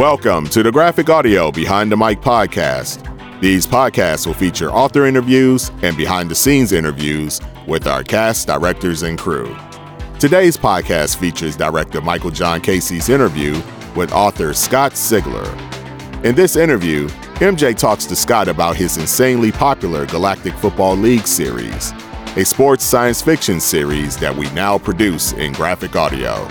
Welcome to the Graphic Audio Behind the Mic podcast. These podcasts will feature author interviews and behind the scenes interviews with our cast, directors, and crew. Today's podcast features director Michael John Casey's interview with author Scott Sigler. In this interview, MJ talks to Scott about his insanely popular Galactic Football League series, a sports science fiction series that we now produce in graphic audio.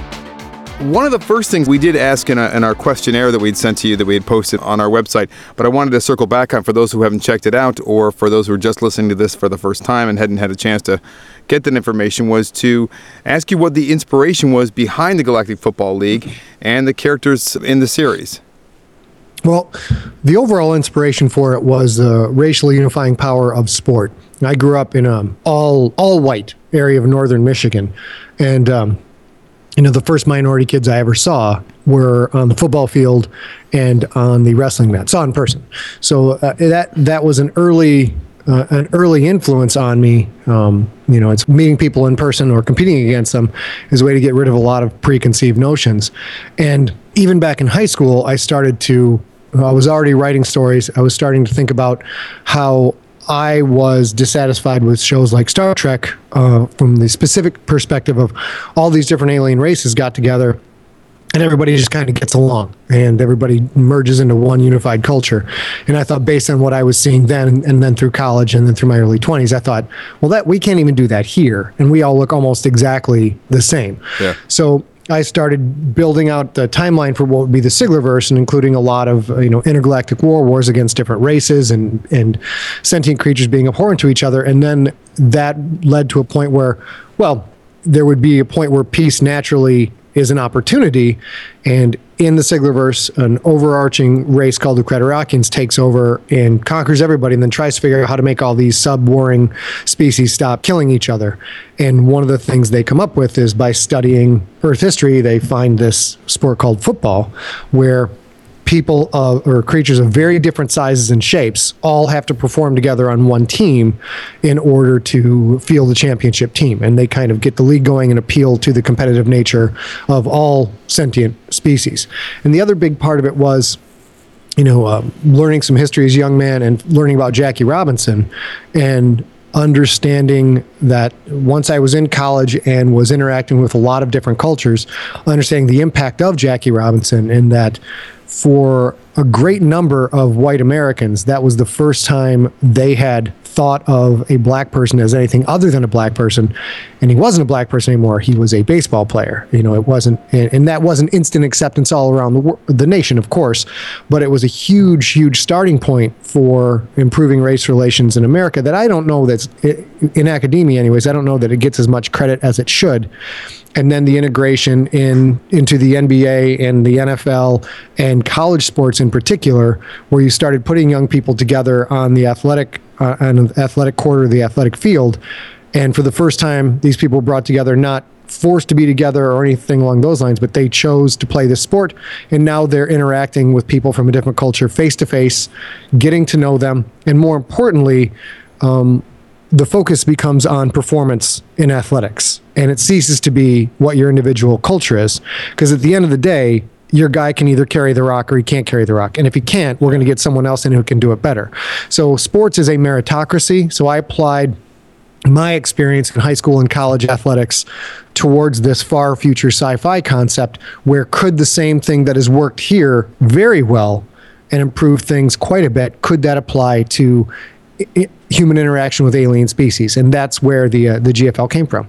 One of the first things we did ask in, a, in, our questionnaire that we'd sent to you that we had posted on our website, but I wanted to circle back on for those who haven't checked it out or for those who are just listening to this for the first time and hadn't had a chance to get that information was to ask you what the inspiration was behind the Galactic Football League and the characters in the series. Well, the overall inspiration for it was the racially unifying power of sport. I grew up in a all all white area of northern Michigan, and um, you know, the first minority kids I ever saw were on the football field and on the wrestling mat, saw in person. So uh, that that was an early uh, an early influence on me. Um, you know, it's meeting people in person or competing against them is a way to get rid of a lot of preconceived notions. And even back in high school, I started to. I was already writing stories. I was starting to think about how I was dissatisfied with shows like Star Trek uh, from the specific perspective of all these different alien races got together and everybody just kind of gets along and everybody merges into one unified culture and i thought based on what i was seeing then and then through college and then through my early 20s i thought well that we can't even do that here and we all look almost exactly the same yeah. so I started building out the timeline for what would be the Siglerverse, and including a lot of you know intergalactic war wars against different races and and sentient creatures being abhorrent to each other, and then that led to a point where, well, there would be a point where peace naturally is an opportunity. And in the Siglerverse, an overarching race called the Creterakians takes over and conquers everybody and then tries to figure out how to make all these sub warring species stop killing each other. And one of the things they come up with is by studying Earth history, they find this sport called football, where people uh, or creatures of very different sizes and shapes all have to perform together on one team in order to field the championship team. And they kind of get the league going and appeal to the competitive nature of all sentient species. And the other big part of it was you know, uh, learning some history as a young man and learning about Jackie Robinson and understanding that once I was in college and was interacting with a lot of different cultures, understanding the impact of Jackie Robinson and that for a great number of white Americans, that was the first time they had thought of a black person as anything other than a black person. And he wasn't a black person anymore. He was a baseball player. You know, it wasn't, and, and that wasn't instant acceptance all around the, the nation, of course, but it was a huge, huge starting point for improving race relations in America that I don't know that's in academia, anyways. I don't know that it gets as much credit as it should and then the integration in into the NBA and the NFL and college sports in particular, where you started putting young people together on the athletic uh, on the athletic quarter, the athletic field, and for the first time, these people were brought together not forced to be together or anything along those lines, but they chose to play this sport, and now they're interacting with people from a different culture face to face, getting to know them, and more importantly. Um, the focus becomes on performance in athletics and it ceases to be what your individual culture is. Because at the end of the day, your guy can either carry the rock or he can't carry the rock. And if he can't, we're going to get someone else in who can do it better. So sports is a meritocracy. So I applied my experience in high school and college athletics towards this far future sci-fi concept where could the same thing that has worked here very well and improve things quite a bit could that apply to human interaction with alien species, and that's where the uh, the GFL came from.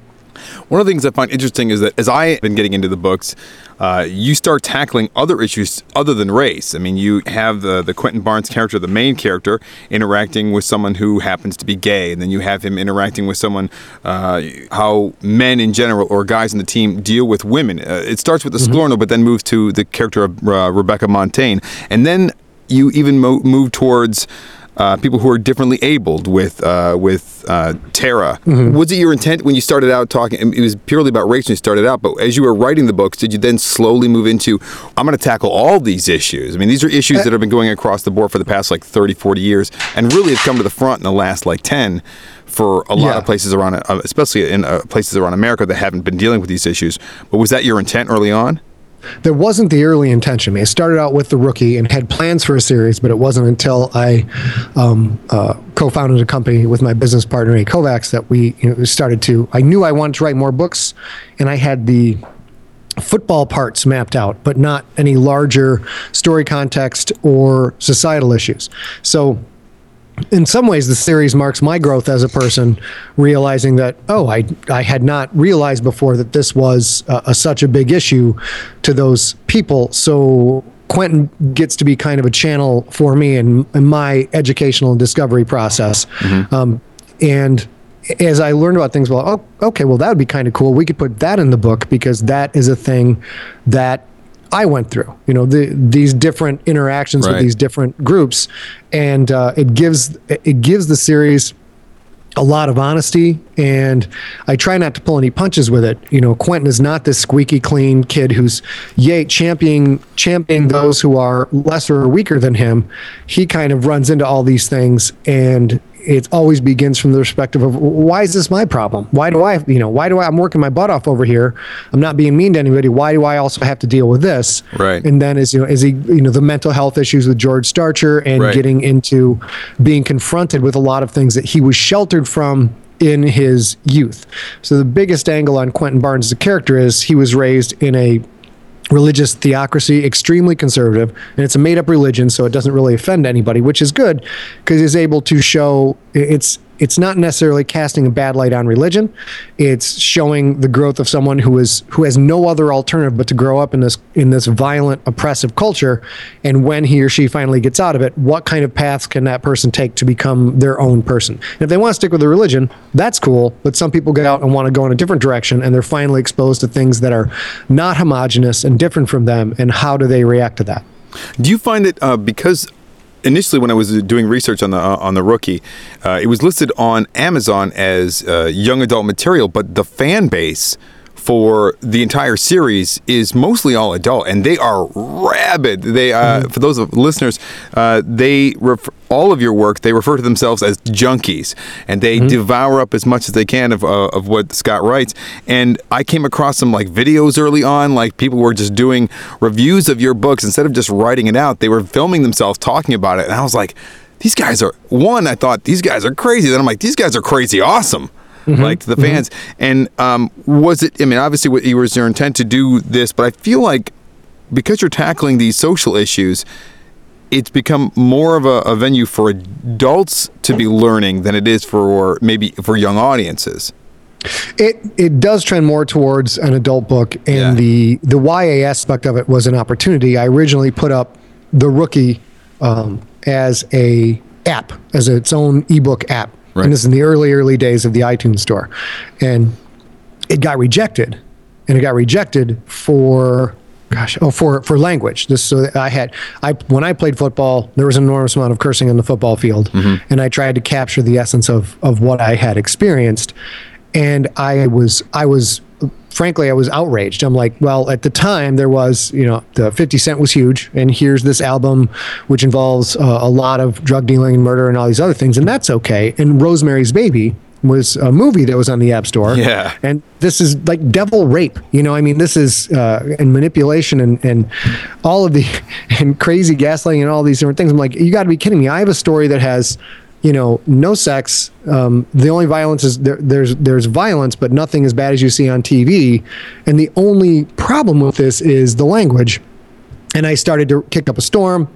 One of the things I find interesting is that as I've been getting into the books, uh, you start tackling other issues other than race. I mean, you have the, the Quentin Barnes character, the main character, interacting with someone who happens to be gay, and then you have him interacting with someone, uh, how men in general or guys in the team deal with women. Uh, it starts with the mm-hmm. but then moves to the character of uh, Rebecca Montaigne. And then you even mo- move towards uh, people who are differently abled with uh, with uh, Tara. Mm-hmm. Was it your intent when you started out talking? It was purely about race when you started out, but as you were writing the books, did you then slowly move into I'm going to tackle all these issues? I mean, these are issues uh, that have been going across the board for the past like 30, 40 years, and really have come to the front in the last like 10 for a lot yeah. of places around, uh, especially in uh, places around America that haven't been dealing with these issues. But was that your intent early on? There wasn't the early intention. I started out with the rookie and had plans for a series, but it wasn't until I um, uh, co-founded a company with my business partner, A. Kovacs, that we you know, started to. I knew I wanted to write more books, and I had the football parts mapped out, but not any larger story context or societal issues. So in some ways, the series marks my growth as a person, realizing that oh, I I had not realized before that this was a, a, such a big issue to those people. So Quentin gets to be kind of a channel for me in, in my educational and discovery process, mm-hmm. um, and as I learned about things, well, oh, okay, well, that would be kind of cool. We could put that in the book because that is a thing that I went through, you know, the, these different interactions right. with these different groups, and uh, it gives it gives the series a lot of honesty and I try not to pull any punches with it. You know, Quentin is not this squeaky clean kid who's yay championing championing those who are lesser or weaker than him. He kind of runs into all these things and it always begins from the perspective of why is this my problem? Why do I, you know, why do I, I'm working my butt off over here. I'm not being mean to anybody. Why do I also have to deal with this? Right. And then is, you know, is he, you know, the mental health issues with George Starcher and right. getting into being confronted with a lot of things that he was sheltered from in his youth. So the biggest angle on Quentin Barnes as a character is he was raised in a religious theocracy, extremely conservative, and it's a made up religion, so it doesn't really offend anybody, which is good because it's able to show it's it's not necessarily casting a bad light on religion. It's showing the growth of someone who is who has no other alternative but to grow up in this in this violent, oppressive culture. And when he or she finally gets out of it, what kind of paths can that person take to become their own person? And if they want to stick with the religion, that's cool. But some people get out and want to go in a different direction, and they're finally exposed to things that are not homogenous and different from them. And how do they react to that? Do you find that uh, because initially when I was doing research on the uh, on the rookie, uh, it was listed on Amazon as uh, young adult material, but the fan base for the entire series is mostly all adult, and they are rabid. They, uh, mm-hmm. for those of listeners, uh, they refer, all of your work. They refer to themselves as junkies, and they mm-hmm. devour up as much as they can of uh, of what Scott writes. And I came across some like videos early on, like people were just doing reviews of your books instead of just writing it out. They were filming themselves talking about it, and I was like. These guys are one. I thought these guys are crazy. Then I'm like, these guys are crazy awesome mm-hmm. like to the mm-hmm. fans. And um, was it? I mean, obviously, what was your intent to do this, but I feel like because you're tackling these social issues, it's become more of a, a, venue for adults to be learning than it is for maybe for young audiences. It it does trend more towards an adult book, and yeah. the the YA aspect of it was an opportunity. I originally put up the rookie um, as a app, as its own ebook app, Right. And this is in the early, early days of the iTunes store. And it got rejected. And it got rejected for gosh, oh, for for language. This so I had I when I played football, there was an enormous amount of cursing on the football field, mm-hmm. and I tried to capture the essence of of what I had experienced, and I was I was frankly, I was outraged. I'm like, well, at the time there was, you know, the 50 Cent was huge, and here's this album which involves uh, a lot of drug dealing and murder and all these other things, and that's okay. And Rosemary's Baby was a movie that was on the App Store. Yeah. And this is like devil rape. You know, I mean, this is uh, and manipulation and and all of the and crazy gaslighting and all these different things. I'm like, you got to be kidding me. I have a story that has you know, no sex. Um, the only violence is there, there's there's violence, but nothing as bad as you see on TV. And the only problem with this is the language. And I started to kick up a storm,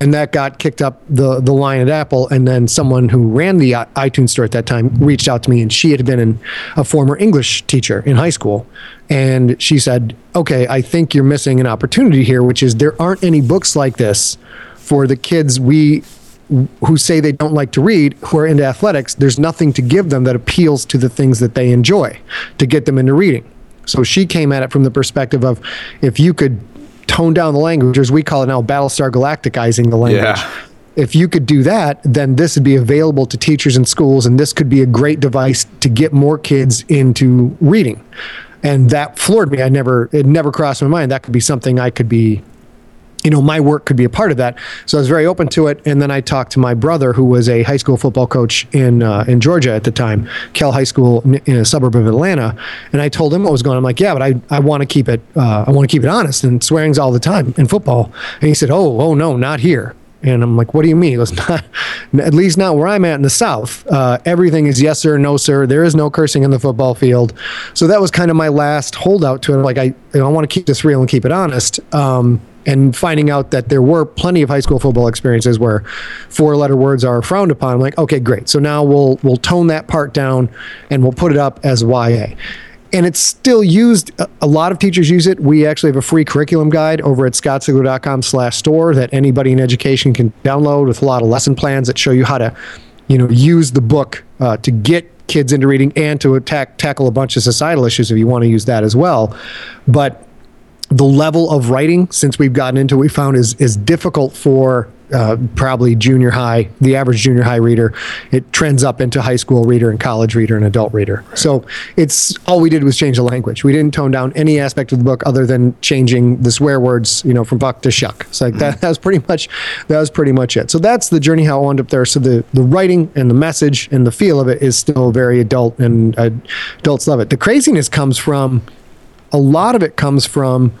and that got kicked up the the line at Apple. And then someone who ran the iTunes store at that time reached out to me, and she had been an, a former English teacher in high school, and she said, "Okay, I think you're missing an opportunity here, which is there aren't any books like this." For the kids we who say they don't like to read, who are into athletics, there's nothing to give them that appeals to the things that they enjoy to get them into reading. So she came at it from the perspective of if you could tone down the language, as we call it now, Battlestar Galacticizing the language. Yeah. If you could do that, then this would be available to teachers and schools, and this could be a great device to get more kids into reading. And that floored me. I never, it never crossed my mind that could be something I could be you know, my work could be a part of that. So I was very open to it. And then I talked to my brother, who was a high school football coach in uh, in Georgia at the time, Kell High School in a suburb of Atlanta. And I told him what was going on. I'm like, yeah, but I, I want to keep it uh, I want to keep it honest and swearing's all the time in football. And he said, oh, oh no, not here. And I'm like, what do you mean? He not, at least not where I'm at in the South. Uh, everything is yes, sir, no, sir. There is no cursing in the football field. So that was kind of my last holdout to it. Like, I, you know, I want to keep this real and keep it honest. Um, and finding out that there were plenty of high school football experiences where four letter words are frowned upon. I'm like, okay, great. So now we'll we'll tone that part down and we'll put it up as YA. And it's still used. A lot of teachers use it. We actually have a free curriculum guide over at scottsigler.com slash store that anybody in education can download with a lot of lesson plans that show you how to, you know, use the book uh, to get kids into reading and to attack, tackle a bunch of societal issues if you want to use that as well. But the level of writing since we've gotten into we found is is difficult for uh, probably junior high, the average junior high reader. It trends up into high school reader and college reader and adult reader. So it's all we did was change the language. We didn't tone down any aspect of the book other than changing the swear words, you know, from buck to shuck. It's like that, that was pretty much that was pretty much it. So that's the journey how I wound up there. So the the writing and the message and the feel of it is still very adult and uh, adults love it. The craziness comes from a lot of it comes from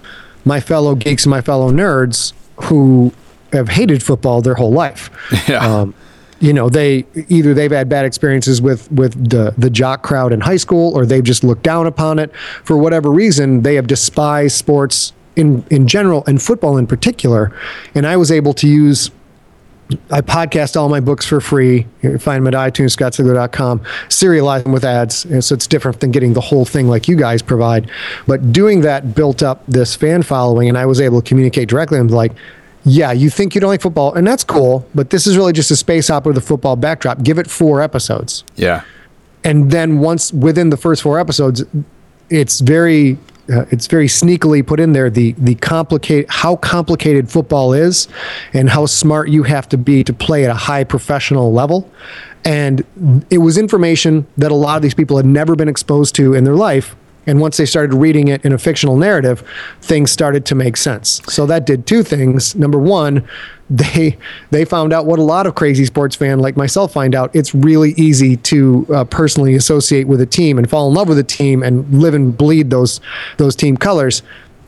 my fellow geeks and my fellow nerds who have hated football their whole life. Yeah. Um, you know, they either they've had bad experiences with with the the jock crowd in high school, or they've just looked down upon it for whatever reason. They have despised sports in in general and football in particular. And I was able to use I podcast all my books for free. You can find them at iTunes, scottsigler.com. Serialize them with ads. And so it's different than getting the whole thing like you guys provide. But doing that built up this fan following, and I was able to communicate directly. I'm like, yeah, you think you don't like football, and that's cool, but this is really just a space opera with a football backdrop. Give it four episodes. Yeah. And then once within the first four episodes, it's very uh, it's very sneakily put in there the the complicate how complicated football is and how smart you have to be to play at a high professional level. And it was information that a lot of these people had never been exposed to in their life and once they started reading it in a fictional narrative, things started to make sense. So that did two things. Number one, they they found out what a lot of crazy sports fan like myself find out. It's really easy to uh, personally associate with a team and fall in love with a team and live and bleed those those team colors.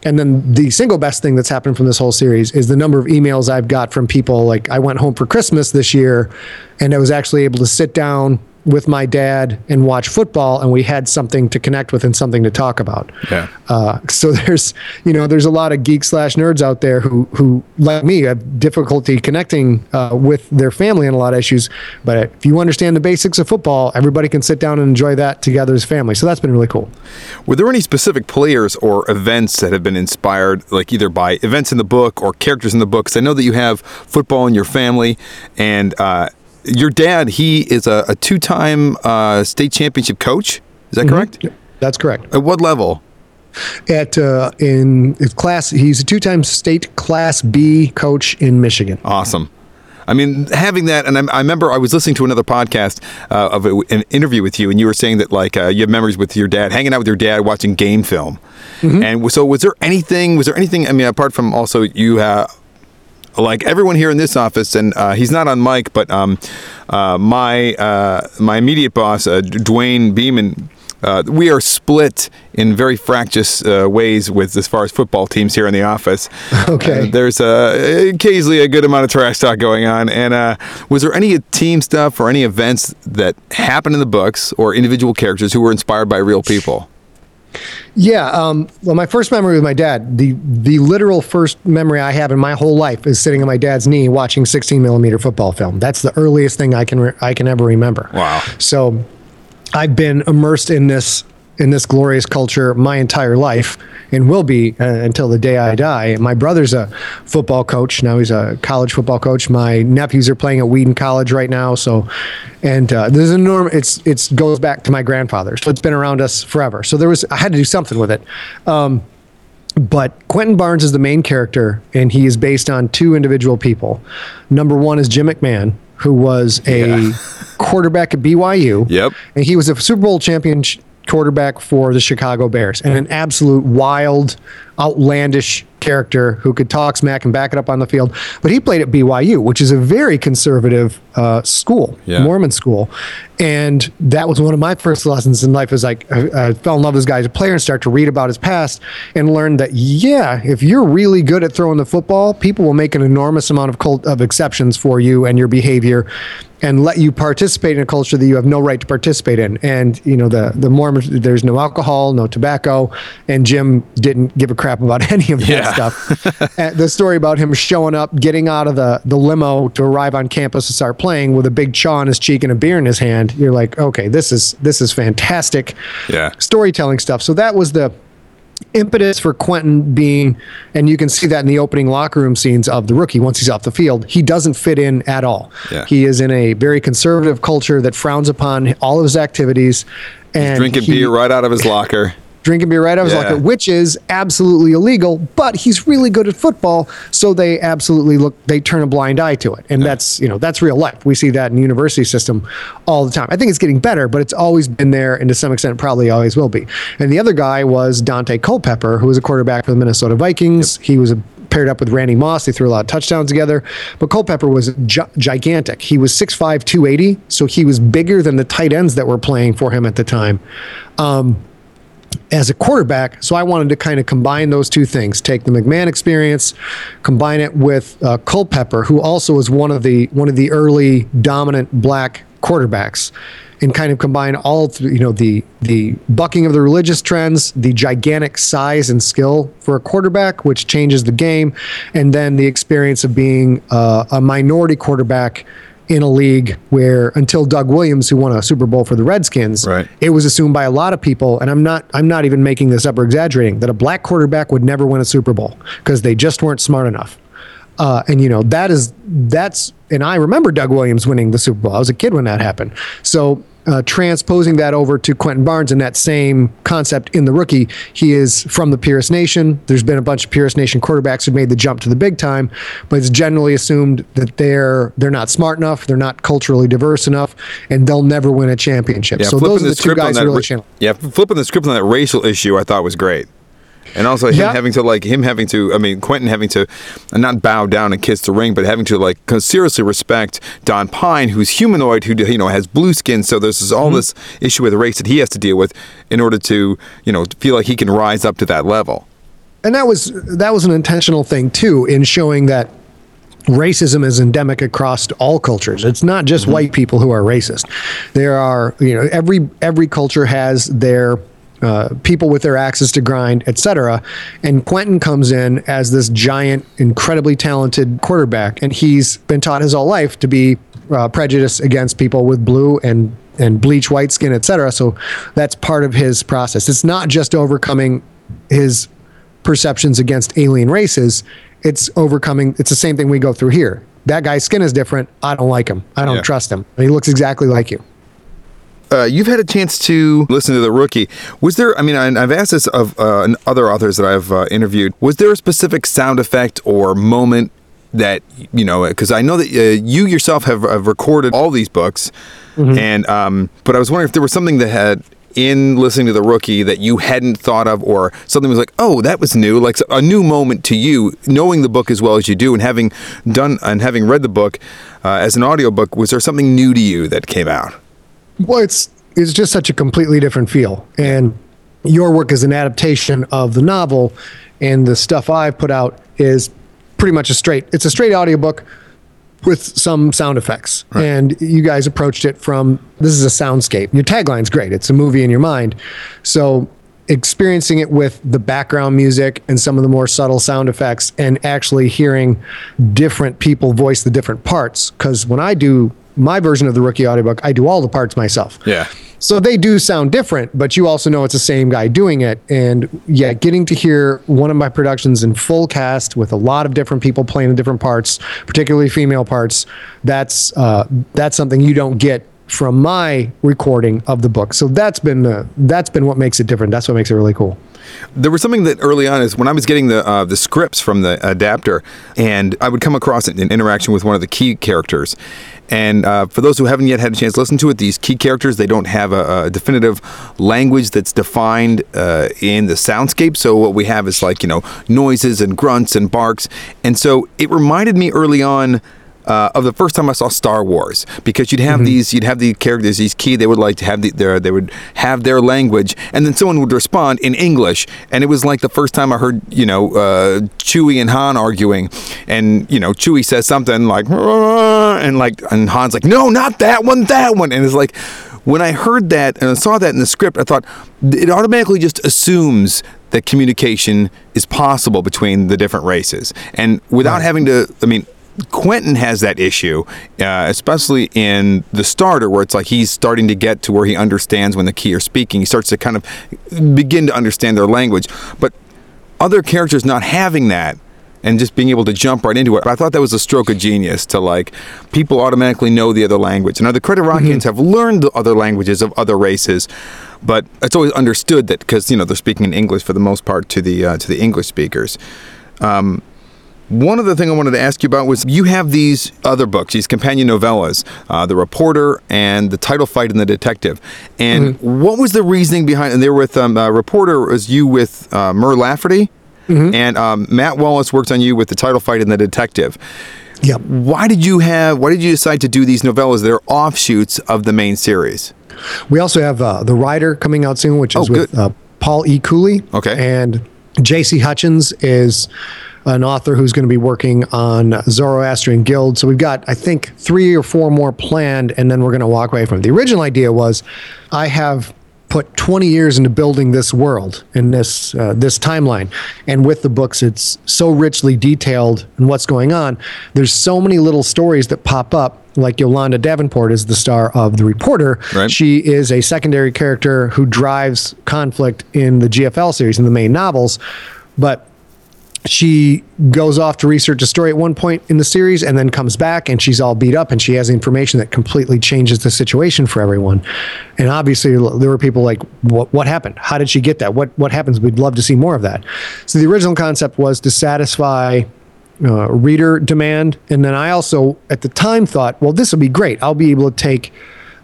And then the single best thing that's happened from this whole series is the number of emails I've got from people. Like I went home for Christmas this year, and I was actually able to sit down with my dad and watch football, and we had something to connect with and something to talk about. Yeah. Uh, so there's, you know, there's a lot of geek slash nerds out there who, who like me, have difficulty connecting uh, with their family on a lot of issues. But if you understand the basics of football, everybody can sit down and enjoy that together as family. So that's been really cool. Were there any specific players or events that have been inspired, like either by events in the book or characters in the books? I know that you have football in your family, and uh, your dad, he is a, a two-time uh, state championship coach. Is that correct? Mm-hmm. That's correct. At what level? At uh, in class, he's a two-time state Class B coach in Michigan. Awesome. I mean, having that, and I, I remember I was listening to another podcast uh, of a, an interview with you, and you were saying that like uh, you have memories with your dad, hanging out with your dad, watching game film. And so, was there anything? Was there anything? I mean, apart from also you have like everyone here in this office, and uh, he's not on mic, but um, uh, my uh, my immediate boss, uh, Dwayne Beeman. Uh, we are split in very fractious uh, ways with as far as football teams here in the office. Okay. There's uh, occasionally a good amount of trash talk going on. And uh, was there any team stuff or any events that happened in the books or individual characters who were inspired by real people? Yeah. Um, well, my first memory with my dad, the the literal first memory I have in my whole life is sitting on my dad's knee watching 16 millimeter football film. That's the earliest thing I can re- I can ever remember. Wow. So, I've been immersed in this in this glorious culture my entire life and will be uh, until the day I die. My brother's a football coach. Now he's a college football coach. My nephews are playing at Wheaton College right now. So, and uh, there's a norm. It's it's goes back to my grandfather. So it's been around us forever. So there was I had to do something with it. Um, but Quentin Barnes is the main character, and he is based on two individual people. Number one is Jim McMahon, who was a Yeah. quarterback at BYU. Yep. And he was a Super Bowl champion quarterback for the Chicago Bears and an absolute wild, outlandish character who could talk smack and back it up on the field. But he played at BYU, which is a very conservative uh, school, Yeah. Mormon school, and that was one of my first lessons in life. Is like I, I fell in love with this guy as a player and start to read about his past and learn that yeah, if you're really good at throwing the football, people will make an enormous amount of cult, of exceptions for you and your behavior. And let you participate in a culture that you have no right to participate in. And you know the the Mormons, there's no alcohol, no tobacco, and Jim didn't give a crap about any of that Yeah. stuff. The story about him showing up, getting out of the, the limo to arrive on campus to start playing with a big chaw on his cheek and a beer in his hand. You're like, okay, this is this is fantastic Yeah. storytelling stuff. So that was the impetus for Quentin being, and you can see that in the opening locker room scenes of the rookie once he's off the field. He doesn't fit in at all. Yeah. He is in a very conservative culture that frowns upon all of his activities. And Drinking he- beer right out of his locker. Drinking beer right I was Yeah. locker, which is absolutely illegal. But he's really good at football, so they absolutely look. They turn a blind eye to it, and that's you know that's real life. We see that in the university system all the time. I think it's getting better, but it's always been there, and to some extent, probably always will be. And the other guy was Dante Culpepper, who was a quarterback for the Minnesota Vikings. He was a paired up with Randy Moss. They threw a lot of touchdowns together. But Culpepper was gi- gigantic. He was 6'5, 280. So he was bigger than the tight ends that were playing for him at the time. Um, as a quarterback. So I wanted to kind of combine those two things: take the McMahon experience, combine it with uh, Culpepper, who also was one of the one of the early dominant black quarterbacks, and kind of combine all th- you know the the bucking of the religious trends, the gigantic size and skill for a quarterback, which changes the game, and then the experience of being uh, a minority quarterback. In a league where, until Doug Williams, who won a Super Bowl for the Redskins, Right. it was assumed by a lot of people, and I'm not I'm not even making this up or exaggerating, that a black quarterback would never win a Super Bowl because they just weren't smart enough. Uh, and you know that is that's and I remember Doug Williams winning the Super Bowl. I was a kid when that happened. So uh, transposing that over to Quentin Barnes and that same concept in the rookie, he is from the Purist Nation. There's been a bunch of Purist Nation quarterbacks who made the jump to the big time, but it's generally assumed that they're they're not smart enough, they're not culturally diverse enough, and they'll never win a championship. Yeah, so those are the the two guys that. really channel. yeah, flipping the script on that racial issue, I thought was great. And also him Yeah. having to like him having to, I mean Quentin having to, not bow down and kiss the ring, but having to like seriously respect Don Pine, who's humanoid, who you know has blue skin. So there's all mm-hmm. this issue with race that he has to deal with in order to you know feel like he can rise up to that level. and that was that was an intentional thing too in showing that racism is endemic across all cultures it's not just mm-hmm. white people who are racist there are you know every every culture has their uh, people with their axes to grind, etc. And Quentin comes in as this giant, incredibly talented quarterback, and he's been taught his whole life to be uh, prejudiced against people with blue and and bleach white skin, etc. So that's part of his process. It's not just overcoming his perceptions against alien races. It's overcoming. It's the same thing we go through here. That guy's skin is different. I don't like him. I don't Yeah. trust him. He looks exactly like you. Uh, you've had a chance to listen to the rookie. Was there? I mean, I, I've asked this of uh, other authors that I've uh, interviewed. Was there a specific sound effect or moment that you know? Because I know that uh, you yourself have, have recorded all these books, and um, but I was wondering if there was something that had in listening to the rookie that you hadn't thought of, or something was like, oh, that was new, like a new moment to you, knowing the book as well as you do, and having done and having read the book uh, as an audiobook. Was there something new to you that came out? Well, it's it's just such a completely different feel. And your work is an adaptation of the novel, and the stuff I've put out is pretty much a straight. It's a straight audiobook with some sound effects. And you guys approached it from this is a soundscape. Your tagline's great. It's a movie in your mind. So experiencing it with the background music and some of the more subtle sound effects and actually hearing different people voice the different parts because when I do my version of the rookie audiobook, I do all the parts myself. Yeah. So they do sound different, but you also know it's the same guy doing it. And yeah, getting to hear one of my productions in full cast with a lot of different people playing the different parts, particularly female parts, that's uh, that's something you don't get from my recording of the book. So that's been uh, that's been what makes it different. That's what makes it really cool. There was something that early on is when I was getting the uh, the scripts from the adapter, and I would come across an interaction with one of the key characters. And uh, for those who haven't yet had a chance to listen to it, these Ki characters they don't have a, a definitive language that's defined uh, in the soundscape. So what we have is like you know noises and grunts and barks, and so it reminded me early on uh, of the first time I saw Star Wars because you'd have mm-hmm. these you'd have the characters these Ki they would like to have the, their they would have their language and then someone would respond in English. And it was like the first time I heard you know uh, Chewie and Han arguing. And you know Chewie says something like and like and Han's like no not that one that one. And it's like when I heard that and I saw that in the script I thought it automatically just assumes that communication is possible between the different races. And without having to I mean Quentin has that issue, uh, especially in the starter, where it's like he's starting to get to where he understands when the Ki are speaking. He starts to kind of begin to understand their language. But other characters not having that and just being able to jump right into it. I thought that was a stroke of genius to like people automatically know the other language. Now the Creterakians mm-hmm. have learned the other languages of other races, but it's always understood that because you know they're speaking in English for the most part to the uh, to the English speakers. Um, one other thing I wanted to ask you about was you have these other books, these companion novellas, uh, The Reporter and The Title Fight and The Detective. And mm-hmm. what was the reasoning behind? And they're with um, uh, Reporter was you with uh, Mur Lafferty, mm-hmm. and um, Matt Wallace works on you with The Title Fight and The Detective. Yeah. Why did you have? Why did you decide to do these novellas? They're offshoots of the main series. We also have uh, The Rider coming out soon, which is oh, with uh, Paul E. Cooley. Okay. And J.C. Hutchins is an author who's going to be working on Zoroastrian Guild. So we've got, I think, three or four more planned, and then we're going to walk away from it. The original idea was I have put 20 years into building this world in this uh, this timeline and with the books it's so richly detailed and what's going on there's so many little stories that pop up like Yolanda Davenport is the star of The Reporter. Right. She is a secondary character who drives conflict in the GFL series in the main novels, but she goes off to research a story at one point in the series and then comes back and she's all beat up and she has information that completely changes the situation for everyone. And obviously there were people like, what, what happened? How did she get that? What, what happens? We'd love to see more of that. So the original concept was to satisfy uh, reader demand. And then I also at the time thought, well, this will be great. I'll be able to take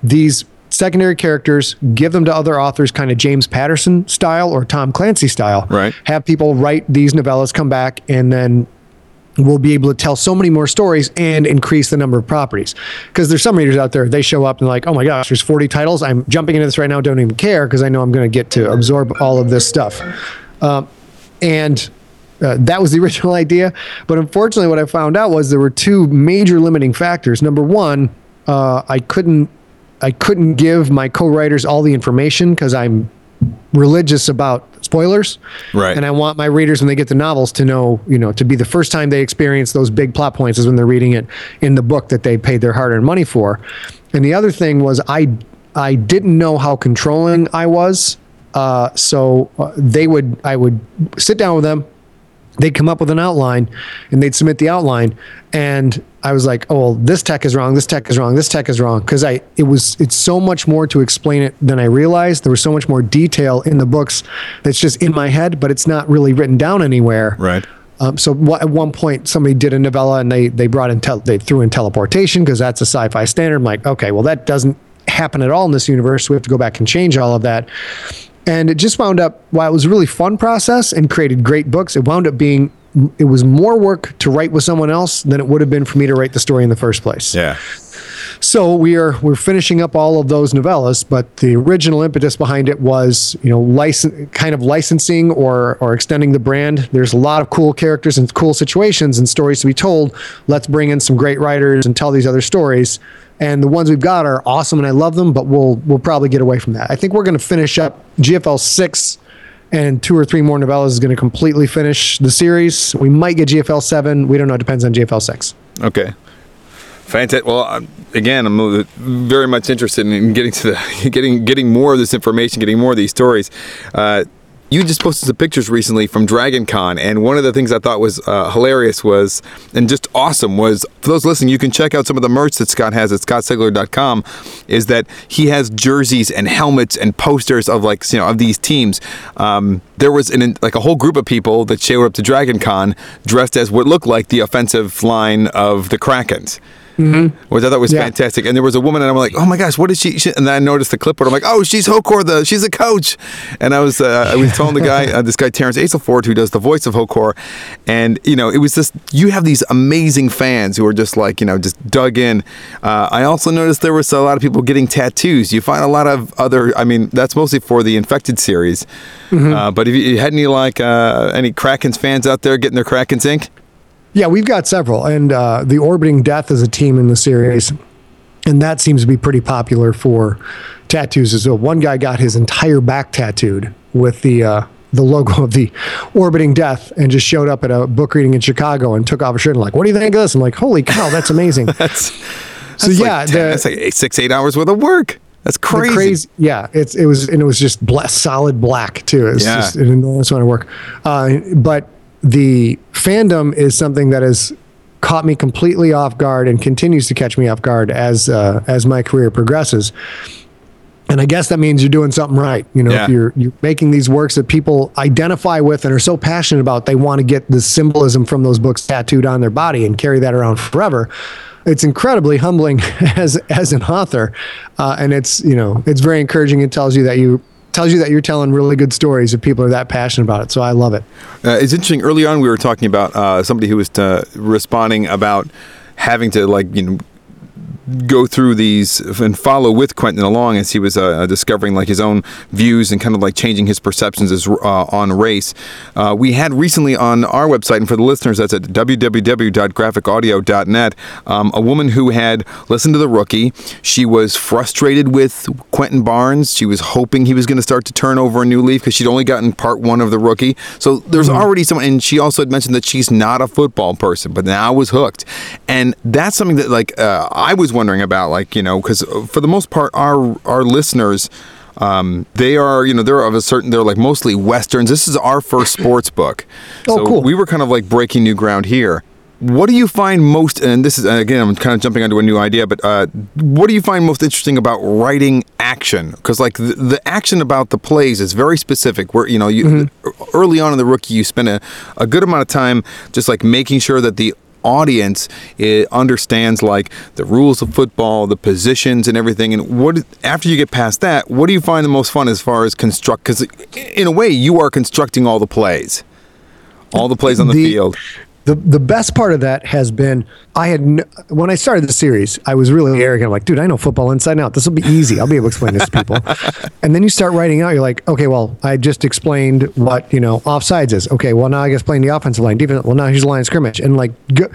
these secondary characters, give them to other authors, kind of James Patterson style or Tom Clancy style. Right. Have people write these novellas, come back, and then we'll be able to tell so many more stories and increase the number of properties. Because there's some readers out there, they show up and like, oh my gosh, there's 40 titles. I'm jumping into this right now, don't even care because I know I'm going to get to absorb all of this stuff. Um, and uh, that was the original idea. But unfortunately, what I found out was there were two major limiting factors. Number one, uh, I couldn't I couldn't give my co-writers all the information because I'm religious about spoilers. Right. And I want my readers when they get the novels to know, you know, to be the first time they experience those big plot points is when they're reading it in the book that they paid their hard-earned money for. And the other thing was I I didn't know how controlling I was. Uh, so uh, they would I would sit down with them they'd come up with an outline and they'd submit the outline and i was like oh well, this tech is wrong this tech is wrong this tech is wrong. Because i it was it's so much more to explain it than i realized. There was so much more detail in the books that's just in my head but it's not really written down anywhere. Right. Um, so at one point somebody did a novella and they they brought in tel- they threw in teleportation because that's a sci-fi standard. I'm like okay well that doesn't happen at all in this universe. So we have to go back and change all of that. And it just wound up while it was a really fun process and created great books it wound up being it was more work to write with someone else than it would have been for me to write the story in the first place. Yeah. So we are we're finishing up all of those novellas but the original impetus behind it was you know license kind of licensing or or extending the brand. There's a lot of cool characters and cool situations and stories to be told. Let's bring in some great writers and tell these other stories. And the ones we've got are awesome and I love them, but we'll we'll probably get away from that. I think we're going to finish up GFL six and two or three more novellas is going to completely finish the series. We might get GFL seven. We don't know. It depends on GFL six. Okay. Fantastic. Well, again, I'm very much interested in getting to the getting getting more of this information, getting more of these stories. Uh, You just posted some pictures recently from Dragon Con, and one of the things I thought was uh, hilarious was, and just awesome was, for those listening, you can check out some of the merch that Scott has at scottsigler.com, is that he has jerseys and helmets and posters of like, you know, of these teams. Um, there was an, like a whole group of people that showed up to Dragon Con dressed as what looked like the offensive line of the Krakens. Mm-hmm. Which I thought was Yeah. fantastic. And there was a woman, and I'm like, oh my gosh, what is she? she and then I noticed the clipboard. I'm like, oh, she's Hokor, the she's a coach. And I was uh, I was telling the guy, uh, this guy Terrence Aselford, who does the voice of Hokor, and you know, it was just you have these amazing fans who are just like you know just dug in. Uh, I also noticed there was a lot of people getting tattoos. You find a lot of other. I mean, that's mostly for the Infected series. Uh, but if you, you had any like uh, any Krakens fans out there getting their Krakens ink? Yeah, we've got several, and uh, the Orbiting Death is a team in the series, and that seems to be pretty popular for tattoos as well. One guy got his entire back tattooed with the uh, the logo of the Orbiting Death, and just showed up at a book reading in Chicago and took off a shirt and like, "What do you think of this?" I'm like, "Holy cow, that's amazing!" That's so that's yeah, like 10 that's like eight, six eight hours worth of work. That's crazy. crazy yeah it's it was and it was just solid black too it's Yeah. just an enormous amount of work uh, but the fandom is something that has caught me completely off guard and continues to catch me off guard as uh, as my career progresses and I guess that means you're doing something right. You know, Yeah. if you're you're making these works that people identify with and are so passionate about, they want to get the symbolism from those books tattooed on their body and carry that around forever. It's incredibly humbling as as an author, uh, and it's you know it's very encouraging. It tells you that you tells you that you're telling really good stories if people are that passionate about it. So I love it. Uh, it's interesting. Early on, we were talking about uh, somebody who was uh, responding about having to like you know go through these and follow with Quentin along as he was uh, discovering like his own views and kind of like changing his perceptions as, uh, on race. Uh, we had recently on our website, and for the listeners, that's at www.graphicaudio.net, um, a woman who had listened to The Rookie. She was frustrated with Quentin Barnes. She was hoping he was going to start to turn over a new leaf because she'd only gotten part one of The Rookie. So there's already someone, and she also had mentioned that she's not a football person, but now was hooked. And that's something that like uh, I was wondering about, like you know, because for the most part, our our listeners. Um, they are, you know, they're of a certain, they're like mostly westerns. This is our first sports book, Oh, so cool. we were kind of like breaking new ground here. What do you find most, and this is again, I'm kind of jumping onto a new idea, but uh, what do you find most interesting about writing action? Because like the, the action about the plays is very specific. Where you know, you early on in the rookie, you spend a, a good amount of time just like making sure that the audience eh, understands like the rules of football, the positions and everything. And what after you get past that, what do you find the most fun as far as construct? Because in a way, you are constructing all the plays, all the plays on the, The- field. The the best part of that has been I had n- when I started the series, I was really arrogant. I'm like, dude, I know football inside and out. This will be easy. I'll be able to explain this to people. and then you start writing out. You're like, okay, well, I just explained what you know offsides is. Okay, well now I guess playing the offensive line, defense. Well now here's the line of scrimmage, and like. Go,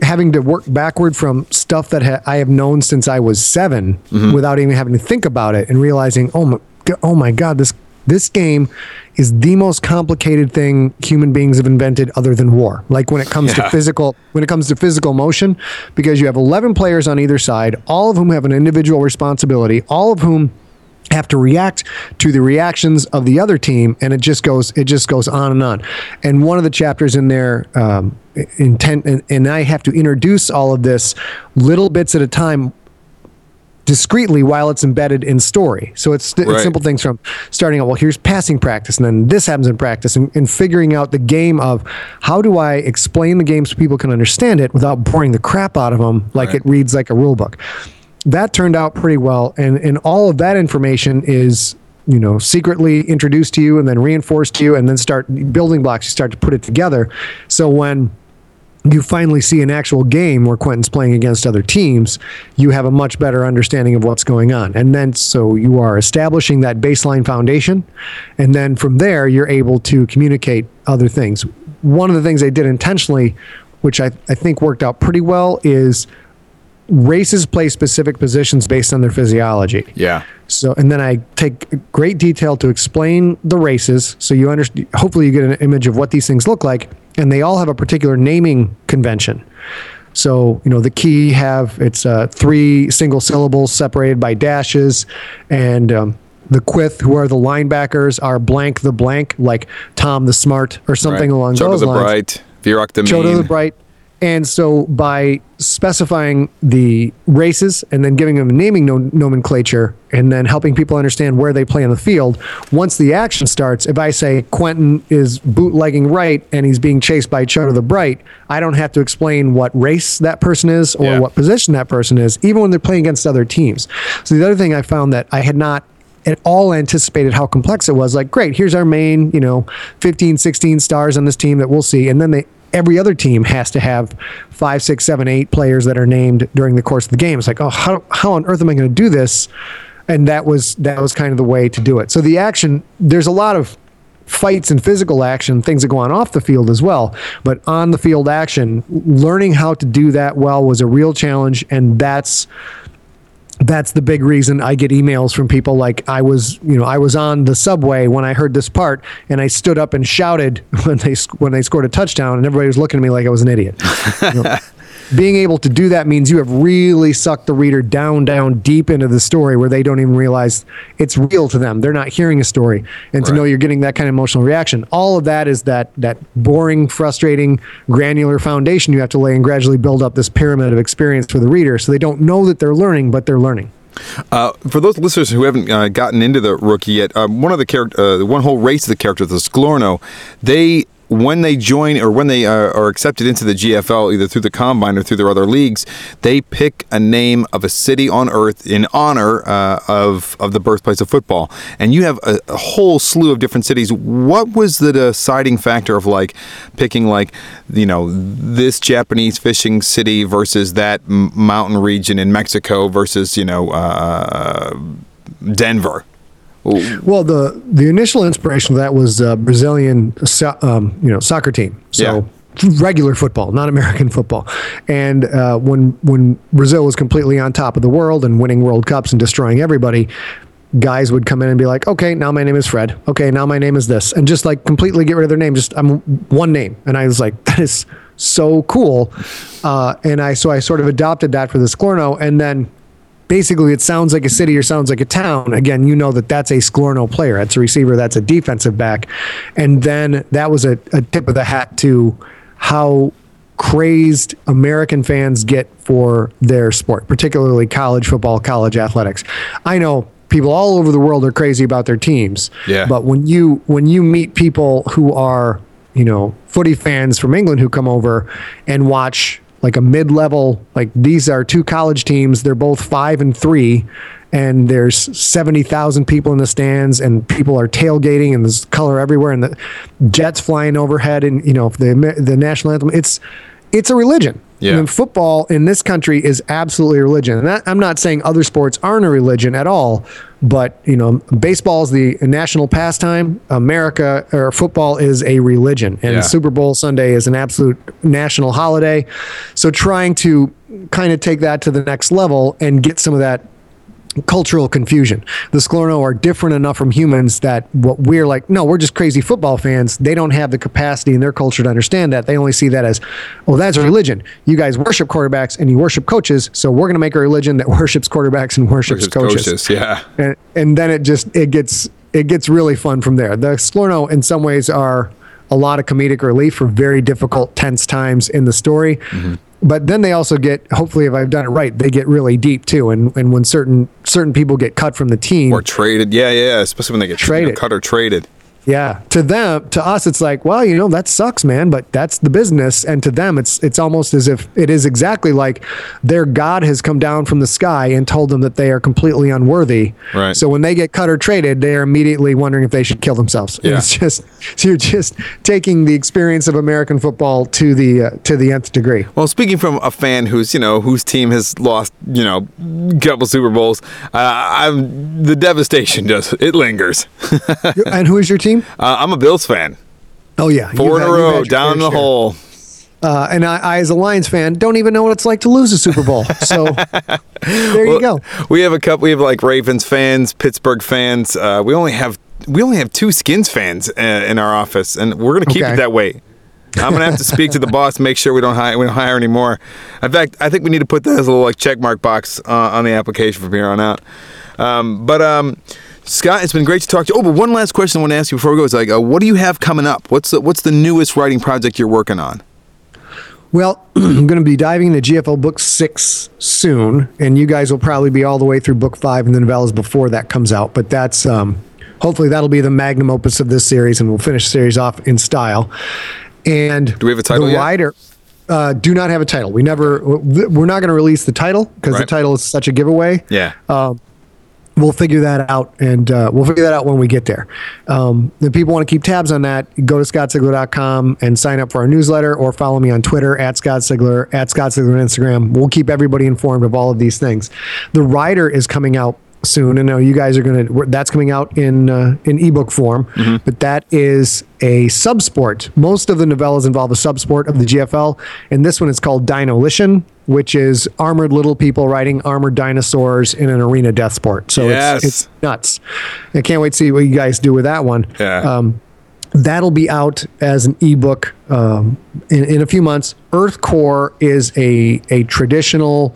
having to work backward from stuff that ha- I have known since I was 7 mm-hmm. without even having to think about it and realizing, oh my, oh my God, this this game is the most complicated thing human beings have invented other than war. Like when it comes Yeah. to physical, when it comes to physical motion, because you have 11 players on either side, all of whom have an individual responsibility, all of whom have to react to the reactions of the other team and it just goes it just goes on and on and one of the chapters in there um, intent and, and i have to introduce all of this little bits at a time discreetly while it's embedded in story. So it's, it's Right. simple things from starting out, well, here's passing practice, and then this happens in practice, and, and figuring out the game of how do I explain the game so people can understand it without boring the crap out of them like Right. it reads like a rule book. That turned out pretty well, and, and all of that information is you know secretly introduced to you and then reinforced to you and then start building blocks you start to put it together so when you finally see an actual game where Quentin's playing against other teams, you have a much better understanding of what's going on. And then so you are establishing that baseline foundation. And then from there, you're able to communicate other things. One of the things they did intentionally, which I, I think worked out pretty well, is races play specific positions based on their physiology. Yeah. So, and then I take great detail to explain the races, so you understand. Hopefully, you get an image of what these things look like, and they all have a particular naming convention. So, you know, the Ki have it's uh, three single syllables separated by dashes, and um, the Quyth, who are the linebackers, are blank the blank, like Tom the Smart or something Right. along Chota those the lines. Bright, Virak the Chota the Mean. Bright. And so by specifying the races and then giving them a naming no- nomenclature and then helping people understand where they play on the field, once the action starts, if I say Quentin is bootlegging right and he's being chased by Chota the Bright, I don't have to explain what race that person is or Yeah. what position that person is, even when they're playing against other teams. So the other thing I found that I had not at all anticipated how complex it was like great here's our main you know 15 16 stars on this team that we'll see and then they every other team has to have five six seven eight players that are named during the course of the game. It's like oh how, how on earth am i going to do this? And that was that was kind of the way to do it. So the action there's a lot of fights and physical action, things that go on off the field as well. But on the field action, learning how to do that well was a real challenge, and that's that's the big reason I get emails from people like I was, you know, I was on the subway when I heard this part and I stood up and shouted when they when they scored a touchdown and everybody was looking at me like I was an idiot. You know, being able to do that means you have really sucked the reader down down deep into the story where they don't even realize it's real to them. They're not hearing a story and to Right. know you're getting that kind of emotional reaction. All of that is that that boring, frustrating, granular foundation you have to lay and gradually build up this pyramid of experience for the reader so they don't know that they're learning but they're learning. Uh, for those listeners who haven't uh, gotten into the rookie yet, um, one of the character, uh, one whole race of the characters, the Sklorno, they when they join or when they uh, are accepted into the GFL, either through the combine or through their other leagues, they pick a name of a city on Earth in honor uh, of of the birthplace of football. And you have a, a whole slew of different cities. What was the deciding factor of like picking like you know this Japanese fishing city versus that mountain region in Mexico versus you know uh, Denver? Well, the the initial inspiration of that was uh, Brazilian, so, um, you know, soccer team. So regular football, not American football. And uh, when when Brazil was completely on top of the world and winning World Cups and destroying everybody, guys would come in and be like, "Okay, now my name is Fred. Okay, now my name is this," and just like completely get rid of their name. Just I'm one name, and I was like, "That is so cool." Uh, and I so I sort of adopted that for the Sklorno, and then basically it sounds like a city or sounds like a town. Again, you know that that's a Sklorno player. That's a receiver. That's a defensive back. And then that was a, a tip of the hat to how crazed American fans get for their sport, particularly college football, college athletics. I know people all over the world are crazy about their teams. Yeah. But when you when you meet people who are, you know, footy fans from England who come over and watch like a mid-level like these are two college teams they're both five and three and there's 70,000 people in the stands and people are tailgating and there's color everywhere and the jets flying overhead and you know the the national anthem it's it's a religion Yeah. and football in this country is absolutely a religion and that, i'm not saying other sports aren't a religion at all but you know baseball is the national pastime america or football is a religion and Yeah. super bowl sunday is an absolute national holiday so trying to kind of take that to the next level and get some of that cultural confusion. The Sklorno are different enough from humans that what we're like, no, we're just crazy football fans. They don't have the capacity in their culture to understand that. They only see that as, oh, that's a religion. You guys worship quarterbacks and you worship coaches, so we're going to make a religion that worships quarterbacks and worships Versus coaches. coaches, yeah. And, and then it just it gets it gets really fun from there. The Sklorno in some ways are a lot of comedic relief for very difficult, tense times in the story. Mm-hmm. But then they also get, hopefully, if I've done it right, they get really deep too. And and when certain certain people get cut from the team, Or traded, yeah, yeah. Especially when they get Traded. cut or traded. Yeah, to them, to us, it's like, well, you know, that sucks, man. But that's the business, and to them, it's it's almost as if it is exactly like their god has come down from the sky and told them that they are completely unworthy. Right. So when they get cut or traded, they are immediately wondering if they should kill themselves. And Yeah. It's just so you're just taking the experience of American football to the uh, to the nth degree. Well, speaking from a fan who's you know whose team has lost you know a couple Super Bowls, uh, I'm the devastation just it lingers. and who is your team? Uh, I'm a Bills fan. Oh yeah, Four in a row, down the share. hole. Uh, and I, I, as a Lions fan, don't even know what it's like to lose a Super Bowl. So there you go. We have a couple. We have like Ravens fans, Pittsburgh fans. Uh, we only have we only have two Skins fans uh, in our office, and we're gonna keep Okay. it that way. I'm gonna have to speak to the boss, make sure we don't hire we don't hire anymore. In fact, I think we need to put that as a little like check mark box uh, on the application from here on out. Um, but um, Scott, it's been great to talk to you. Oh, but one last question I want to ask you before we go is like, uh, what do you have coming up? What's the, what's the newest writing project you're working on? Well, I'm going to be diving into GFL book six soon, and you guys will probably be all the way through book five and the novellas before that comes out. But that's um, hopefully that'll be the magnum opus of this series, and we'll finish the series off in style. And do we have a title the yet? Uh, do not have a title. We never. We're not going to release the title because Right. the title is such a giveaway. Yeah. We'll figure that out and uh, we'll figure that out when we get there. Um, if people want to keep tabs on that, go to scottsigler.com and sign up for our newsletter or follow me on Twitter at Scott Sigler, at Scott Sigler on Instagram. We'll keep everybody informed of all of these things. The Rider is coming out soon. and now you guys are going to, that's coming out in, uh, in ebook form, but that is a subsport. Most of the novellas involve a subsport of the GFL, and this one is called Dinolition, which is armored little people riding armored dinosaurs in an arena death sport. So Yes. it's, it's nuts. I can't wait to see what you guys do with that one. Yeah. Um, that'll be out as an ebook um, in, in a few months. Earth Core is a, a traditional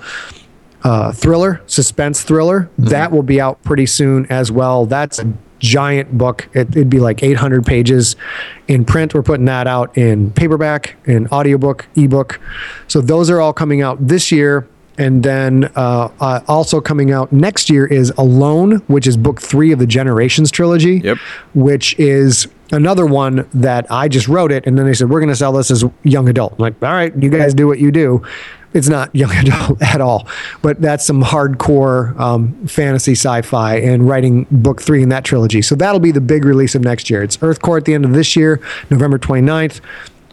uh, thriller, suspense thriller. That will be out pretty soon as well. That's a giant book. It, it'd be like 800 pages in print. We're putting that out in paperback, in audiobook, ebook. So those are all coming out this year. And then uh, uh, also coming out next year is Alone, which is book three of the Generations trilogy Yep. which is another one that I just wrote it, and then they said we're going to sell this as young adult. I'm like, all right, you guys do what you do. It's not young adult at all, but that's some hardcore um, fantasy sci-fi and writing book three in that trilogy. So that'll be the big release of next year. It's Earth Core at the end of this year, November 29th.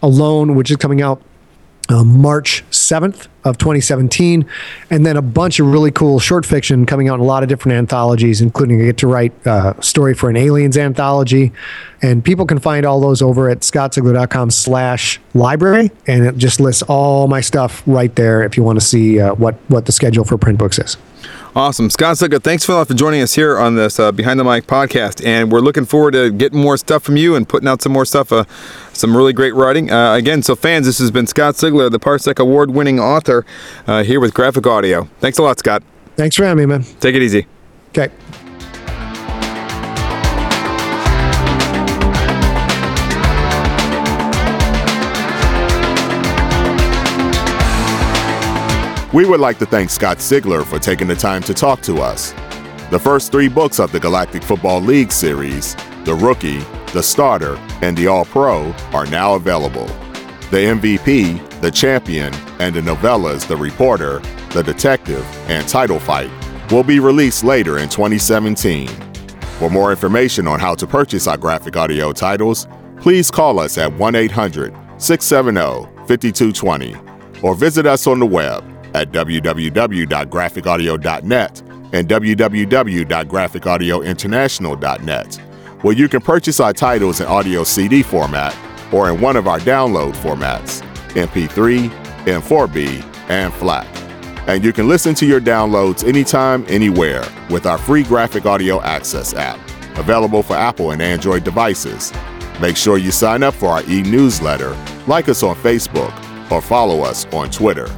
Alone, which is coming out uh, March 7th of 2017, and then a bunch of really cool short fiction coming out in a lot of different anthologies, including I get to write uh, a story for an aliens anthology, and people can find all those over at scottsigler.com slash library, and it just lists all my stuff right there if you want to see uh, what what the schedule for print books is. Awesome. Scott Sigler, thanks for, a lot for joining us here on this uh, Behind the Mic podcast. And we're looking forward to getting more stuff from you and putting out some more stuff, uh, some really great writing. Uh, again, so fans, this has been Scott Sigler, the Parsec Award winning author, uh, here with Graphic Audio. Thanks a lot, Scott. Thanks for having me, man. Take it easy. Okay. We would like to thank Scott Sigler for taking the time to talk to us. The first three books of the Galactic Football League series, The Rookie, The Starter, and The All Pro, are now available. The MVP, The Champion, and the novellas The Reporter, The Detective, and Title Fight will be released later in 2017. For more information on how to purchase our graphic audio titles, please call us at 1 800 670 5220 or visit us on the web at www.graphicaudio.net and www.graphicaudiointernational.net, where you can purchase our titles in audio CD format or in one of our download formats MP3, M4B, and FLAC. And you can listen to your downloads anytime, anywhere with our free graphic audio access app, available for Apple and Android devices. Make sure you sign up for our e newsletter, like us on Facebook, or follow us on Twitter.